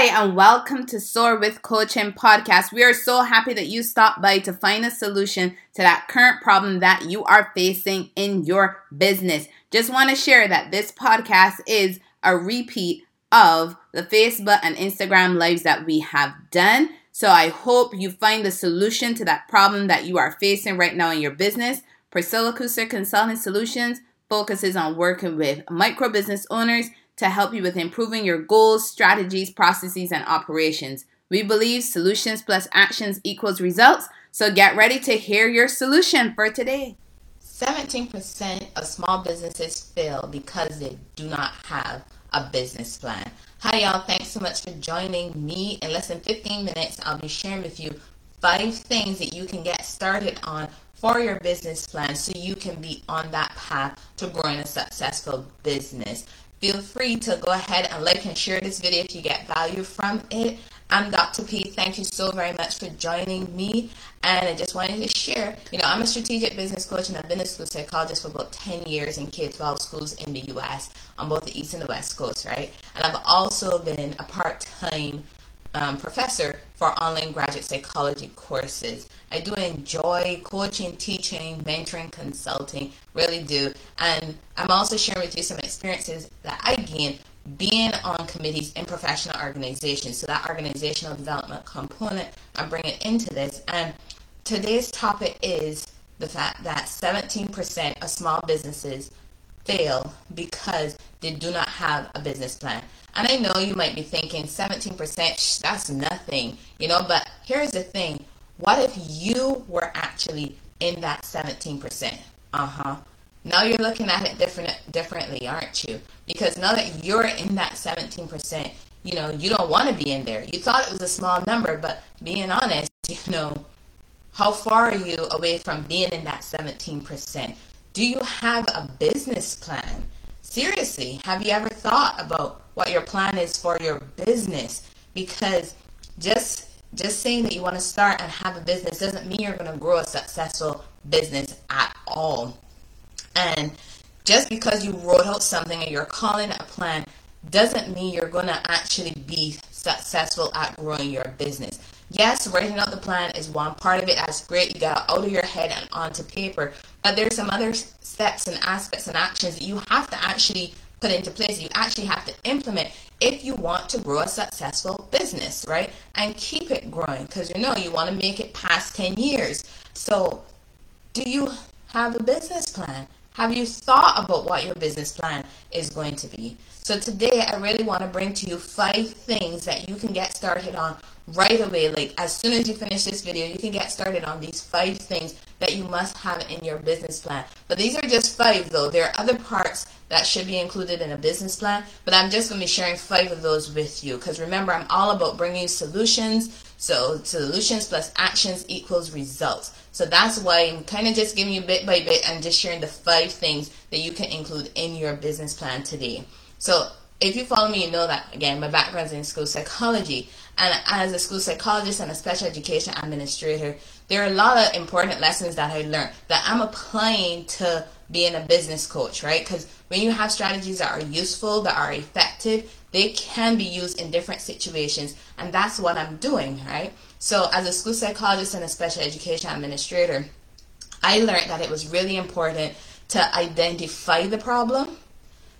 Hi, and welcome to Soar with Coaching podcast. We are so happy that you stopped by to find a solution to that current problem that you are facing in your business. Just want to share that this podcast is a repeat of the Facebook and Instagram lives that we have done. So I hope you find the solution to that problem that you are facing right now in your business. Priscilla Kuster Consulting Solutions focuses on working with micro business owners to help you with improving your goals, strategies, processes, and operations. We believe solutions plus actions equals results. So get ready to hear your solution for today. 17% of small businesses fail because they do not have a business plan. Hi, y'all. Thanks so much for joining me. In less than 15 minutes, I'll be sharing with you five things that you can get started on for your business plan so you can be on that path to growing a successful business. Feel free to go ahead and like and share this video if you get value from it. I'm Dr. P. Thank you so very much for joining me. And I just wanted to share, you know, I'm a strategic business coach and I've been a school psychologist for about 10 years in K-12 schools in the U.S. on both the East and the West Coast, right? And I've also been a part-time um, professor for online graduate psychology courses. I do enjoy coaching, teaching, mentoring, consulting, really do. And I'm also sharing with you some experiences that I gained being on committees in professional organizations. So that organizational development component I'm bringing into this. And today's topic is the fact that 17% of small businesses fail because they do not have a business plan. And I know you might be thinking 17%, that's nothing, you know, but here's the thing. What if you were actually in that 17%? Uh-huh. Now you're looking at it different differently, aren't you? Because now that you're in that 17%, you know, you don't want to be in there. You thought it was a small number, but being honest, you know, how far are you away from being in that 17%? Do you have a business plan? Seriously, have you ever thought about what your plan is for your business? Because just just saying that you want to start and have a business doesn't mean you're going to grow a successful business at all. And just because you wrote out something and you're calling it a plan doesn't mean you're going to actually be successful at growing your business. Yes, writing out the plan is one part of it. That's great. You got out of your head and onto paper. But there's some other steps and aspects and actions that you have to actually put into place. You actually have to implement if you want to grow a successful business, right? And keep it growing because you know you want to make it past 10 years. So, do you have a business plan? Have you thought about what your business plan is going to be? So today I really want to bring to you five things that you can get started on right away. Like as soon as you finish this video, you can get started on these five things that you must have in your business plan. But these are just five though. There are other parts that should be included in a business plan, but I'm just going to be sharing five of those with you because remember I'm all about bringing solutions. So solutions plus actions equals results. So that's why I'm kind of just giving you bit by bit and just sharing the five things that you can include in your business plan today. So if you follow me, you know that again, my background is in school psychology. And as a school psychologist and a special education administrator, there are a lot of important lessons that I learned that I'm applying to being a business coach, right? Because when you have strategies that are useful, that are effective, they can be used in different situations. And that's what I'm doing, right? So, as a school psychologist and a special education administrator, I learned that it was really important to identify the problem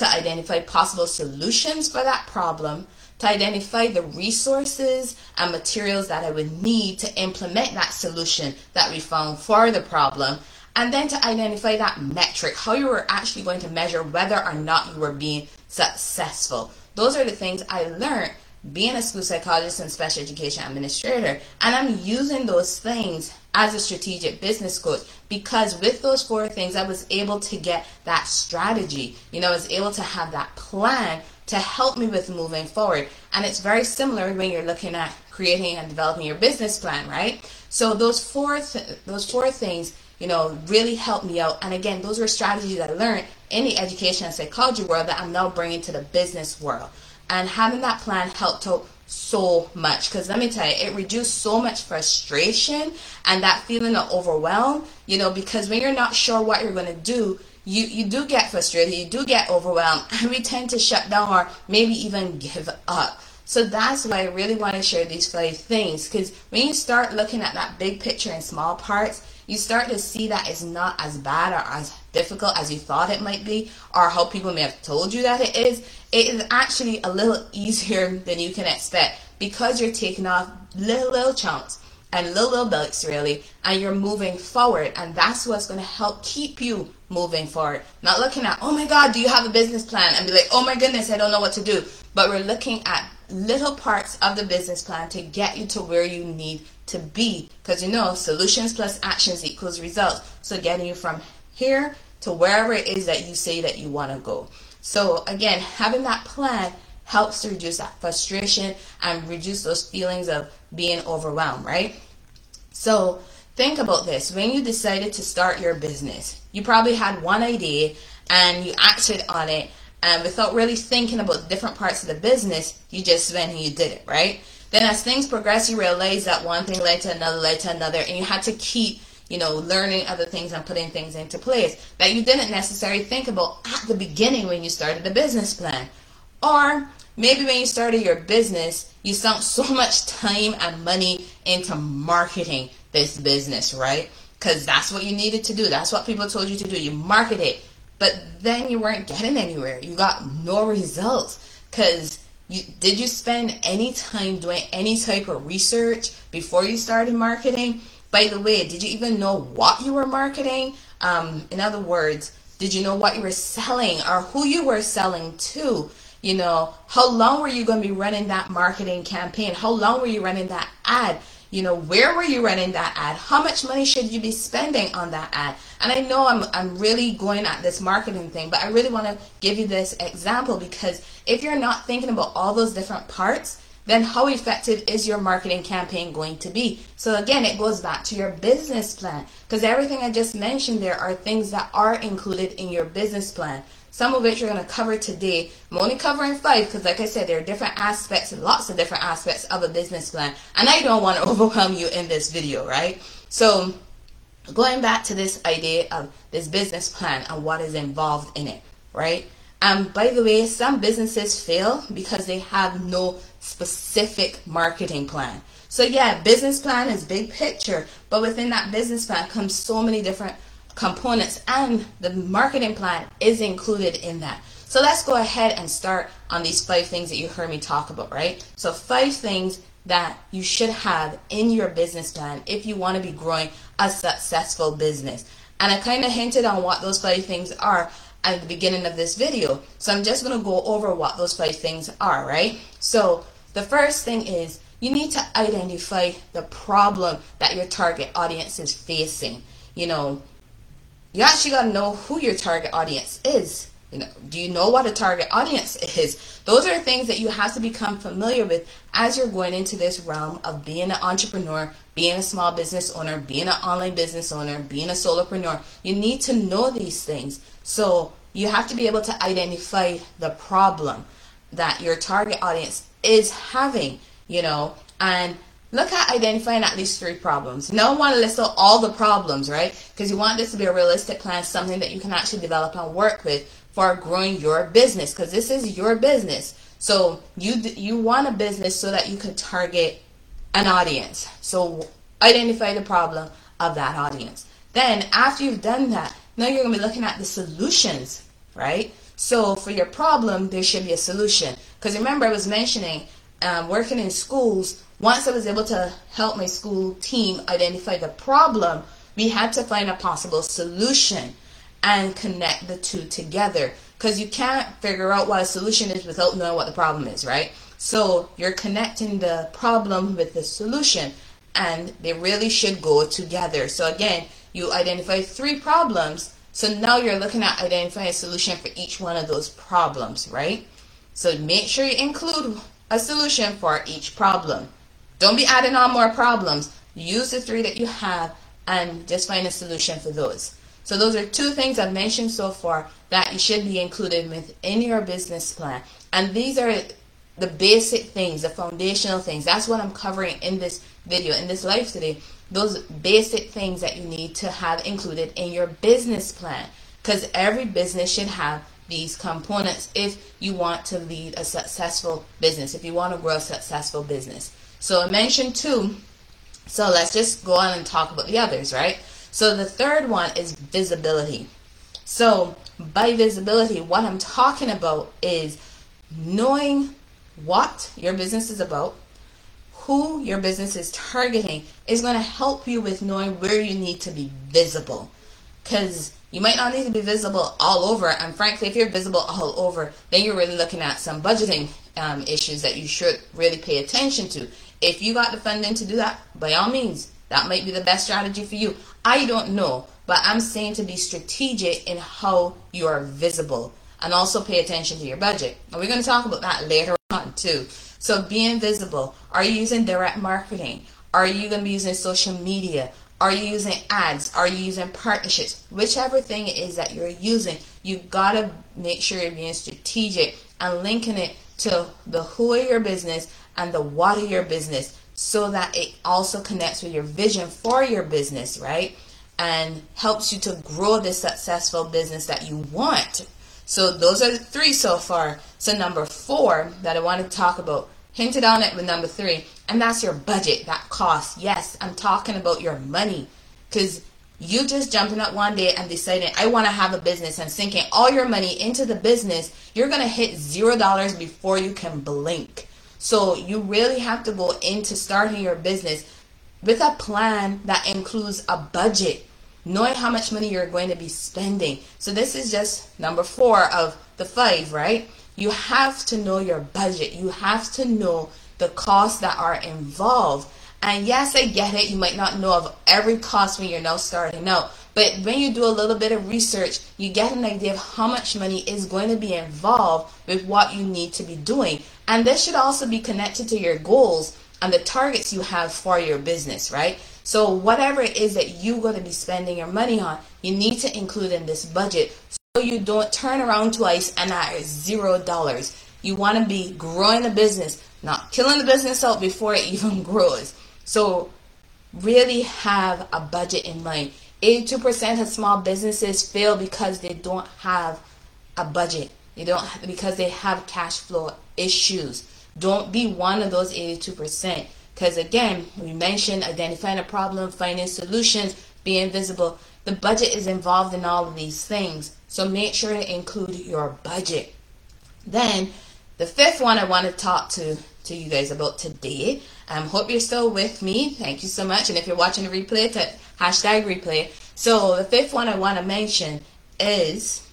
to identify possible solutions for that problem, to identify the resources and materials that I would need to implement that solution that we found for the problem, and then to identify that metric, how you were actually going to measure whether or not you were being successful. Those are the things I learned being a school psychologist and special education administrator. And I'm using those things as a strategic business coach because with those four things, I was able to get that strategy. You know, I was able to have that plan to help me with moving forward. And it's very similar when you're looking at creating and developing your business plan, right? So those four th- those four things, you know, really helped me out. And again, those were strategies that I learned in the education and psychology world that I'm now bringing to the business world and having that plan helped out so much because let me tell you it reduced so much frustration and that feeling of overwhelm you know because when you're not sure what you're going to do you you do get frustrated you do get overwhelmed and we tend to shut down or maybe even give up. So that's why I really want to share these five things because when you start looking at that big picture in small parts, you start to see that it's not as bad or as difficult as you thought it might be or how people may have told you that it is. It is actually a little easier than you can expect because you're taking off little, little chunks and little, little bits really, and you're moving forward. And that's what's going to help keep you moving forward. Not looking at, oh my God, do you have a business plan? And be like, oh my goodness, I don't know what to do. But we're looking at little parts of the business plan to get you to where you need to be. Because you know, solutions plus actions equals results. So getting you from here to wherever it is that you say that you want to go. So again, having that plan helps to reduce that frustration and reduce those feelings of being overwhelmed, right? So think about this. When you decided to start your business, you probably had one idea and you acted on it and without really thinking about different parts of the business, you just went and you did it, right? Then as things progress, you realize that one thing led to another, led to another, and you had to keep, you know, learning other things and putting things into place that you didn't necessarily think about at the beginning when you started the business plan. Or maybe when you started your business, you sunk so much time and money into marketing this business, right? Because that's what you needed to do. That's what people told you to do. You market it but then you weren't getting anywhere. You got no results because you did you spend any time doing any type of research before you started marketing? By the way, did you even know what you were marketing? Um, in other words, did you know what you were selling or who you were selling to? You know, how long were you going to be running that marketing campaign? How long were you running that ad? You know, where were you running that ad? How much money should you be spending on that ad? And I know I'm, I'm really going at this marketing thing, but I really want to give you this example because if you're not thinking about all those different parts, then how effective is your marketing campaign going to be? So again, it goes back to your business plan because everything I just mentioned there are things that are included in your business plan some of which you're going to cover today. I'm only covering five because, like I said, there are different aspects, lots of different aspects of a business plan, and I don't want to overwhelm you in this video, right? So, going back to this idea of this business plan and what is involved in it, right? And um, by the way, some businesses fail because they have no specific marketing plan. So yeah, business plan is big picture, but within that business plan comes so many different components and the marketing plan is included in that. So let's go ahead and start on these five things that you heard me talk about, right? So five things that you should have in your business plan if you want to be growing a successful business. And I kind of hinted on what those five things are at the beginning of this video. So I'm just going to go over what those five things are, right? So the first thing is you need to identify the problem that your target audience is facing. You know, you actually got to know who your target audience is. You know, do you know what a target audience is? Those are things that you have to become familiar with as you're going into this realm of being an entrepreneur, being a small business owner, being an online business owner, being a solopreneur. You need to know these things. So you have to be able to identify the problem that your target audience is having, you know, and Look at identifying at least three problems. No want to list out all the problems, right? Because you want this to be a realistic plan, something that you can actually develop and work with for growing your business. Because this is your business. So you you want a business so that you can target an audience. So identify the problem of that audience. Then after you've done that, now you're gonna be looking at the solutions, right? So for your problem, there should be a solution. Because remember, I was mentioning um, working in schools once I was able to help my school team identify the problem, we had to find a possible solution and connect the two together. Because you can't figure out what a solution is without knowing what the problem is, right? So you're connecting the problem with the solution, and they really should go together. So again, you identify three problems. So now you're looking at identifying a solution for each one of those problems, right? So make sure you include a solution for each problem. Don't be adding on more problems. Use the three that you have and just find a solution for those. So those are two things I've mentioned so far that you should be included within your business plan. And these are the basic things, the foundational things. That's what I'm covering in this video, in this life today. Those basic things that you need to have included in your business plan. Because every business should have these components if you want to lead a successful business, if you want to grow a successful business. So I mentioned two. So let's just go on and talk about the others, right? So the third one is visibility. So by visibility, what I'm talking about is knowing what your business is about, who your business is targeting is going to help you with knowing where you need to be visible. Because you might not need to be visible all over. And frankly, if you're visible all over, then you're really looking at some budgeting um, issues that you should really pay attention to. If you got the funding to do that, by all means, that might be the best strategy for you. I don't know, but I'm saying to be strategic in how you are visible and also pay attention to your budget. And we're going to talk about that later on too. So being visible. Are you using direct marketing? Are you going to be using social media? Are you using ads? Are you using partnerships? Whichever thing it is that you're using, you've got to make sure you're being strategic and linking it to the who of your business and the what of your business so that it also connects with your vision for your business, right? And helps you to grow the successful business that you want. So those are the three so far. So number four that I want to talk about, hinted on it with number three, and that's your budget, that cost. Yes, I'm talking about your money. Because you just jumping up one day and deciding, I want to have a business and sinking all your money into the business, you're to hit zero dollars before you can blink. So you really have to go into starting your business with a plan that includes a budget, knowing how much money you're going to be spending. So this is just number four of the five, right? You have to know your budget. You have to know the costs that are involved. And yes, I get it. You might not know of every cost when you're now starting out. But when you do a little bit of research, you get an idea of how much money is going to be involved with what you need to be doing. And this should also be connected to your goals and the targets you have for your business, right? So whatever it is that you're going to be spending your money on, you need to include in this budget so you don't turn around twice and at zero dollars. You want to be growing the business, not killing the business out before it even grows. So really have a budget in mind. 82% of small businesses fail because they don't have a budget. They don't because they have cash flow issues. Don't be one of those 82%. Because again, we mentioned identifying a problem, finding solutions, being visible. The budget is involved in all of these things. So make sure to include your budget. Then the fifth one I want to talk to, to you guys about today. Um, hope you're still with me. Thank you so much. And if you're watching the replay, to hashtag replay. So the fifth one I want to mention is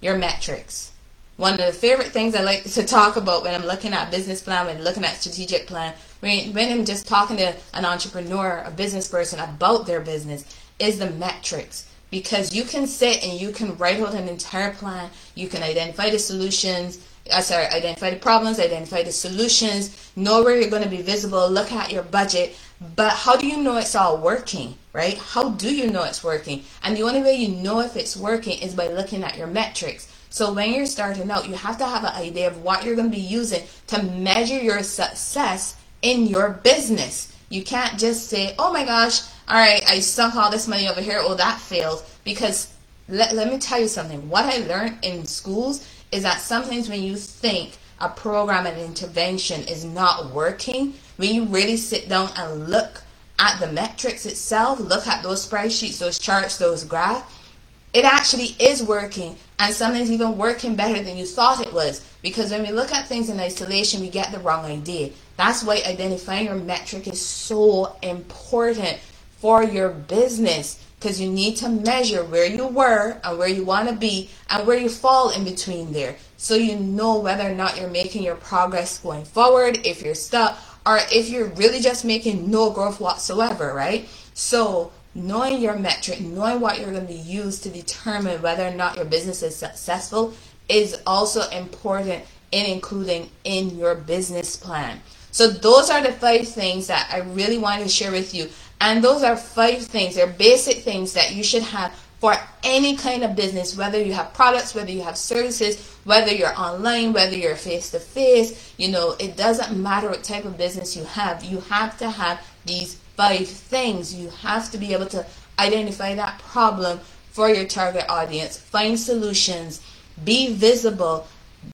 your metrics. One of the favorite things I like to talk about when I'm looking at business plan, when looking at strategic plan, when, I'm just talking to an entrepreneur, a business person about their business, is the metrics. Because you can sit and you can write out an entire plan, you can identify the solutions, uh, sorry, identify the problems, identify the solutions, know where you're going to be visible, look at your budget. But how do you know it's all working, right? How do you know it's working? And the only way you know if it's working is by looking at your metrics. So when you're starting out, you have to have an idea of what you're going to be using to measure your success in your business. You can't just say, oh my gosh, all right, I sunk all this money over here. Oh, that failed. Because let, let me tell you something. What I learned in schools is that sometimes when you think a program and intervention is not working, when you really sit down and look at the metrics itself, look at those spreadsheets, those charts, those graphs, it actually is working and sometimes even working better than you thought it was. Because when we look at things in isolation, we get the wrong idea. That's why identifying your metric is so important for your business because you need to measure where you were and where you want to be and where you fall in between there so you know whether or not you're making your progress going forward, if you're stuck, or if you're really just making no growth whatsoever, right? So knowing your metric, knowing what you're going to use to determine whether or not your business is successful is also important in including in your business plan. So those are the five things that I really wanted to share with you. And those are five things, they're basic things that you should have for any kind of business, whether you have products, whether you have services, whether you're online, whether you're face to face, you know, it doesn't matter what type of business you have. You have to have these five things. You have to be able to identify that problem for your target audience, find solutions, Be visible.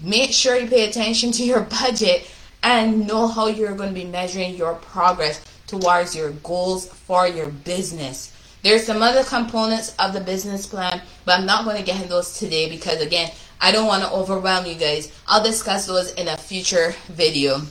Make sure you pay attention to your budget and know how you're going to be measuring your progress towards your goals for your business. There's some other components of the business plan, but I'm not going to get into those today because again, I don't want to overwhelm you guys. I'll discuss those in a future video.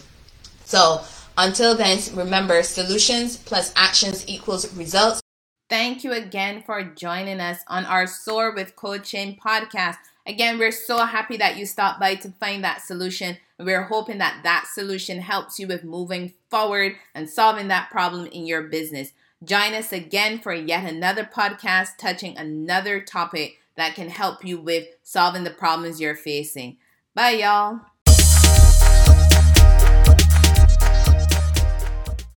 So until then, remember solutions plus actions equals results. Thank you again for joining us on our Soar with Coaching podcast. Again, we're so happy that you stopped by to find that solution. We're hoping that that solution helps you with moving forward and solving that problem in your business. Join us again for yet another podcast touching another topic that can help you with solving the problems you're facing. Bye, y'all.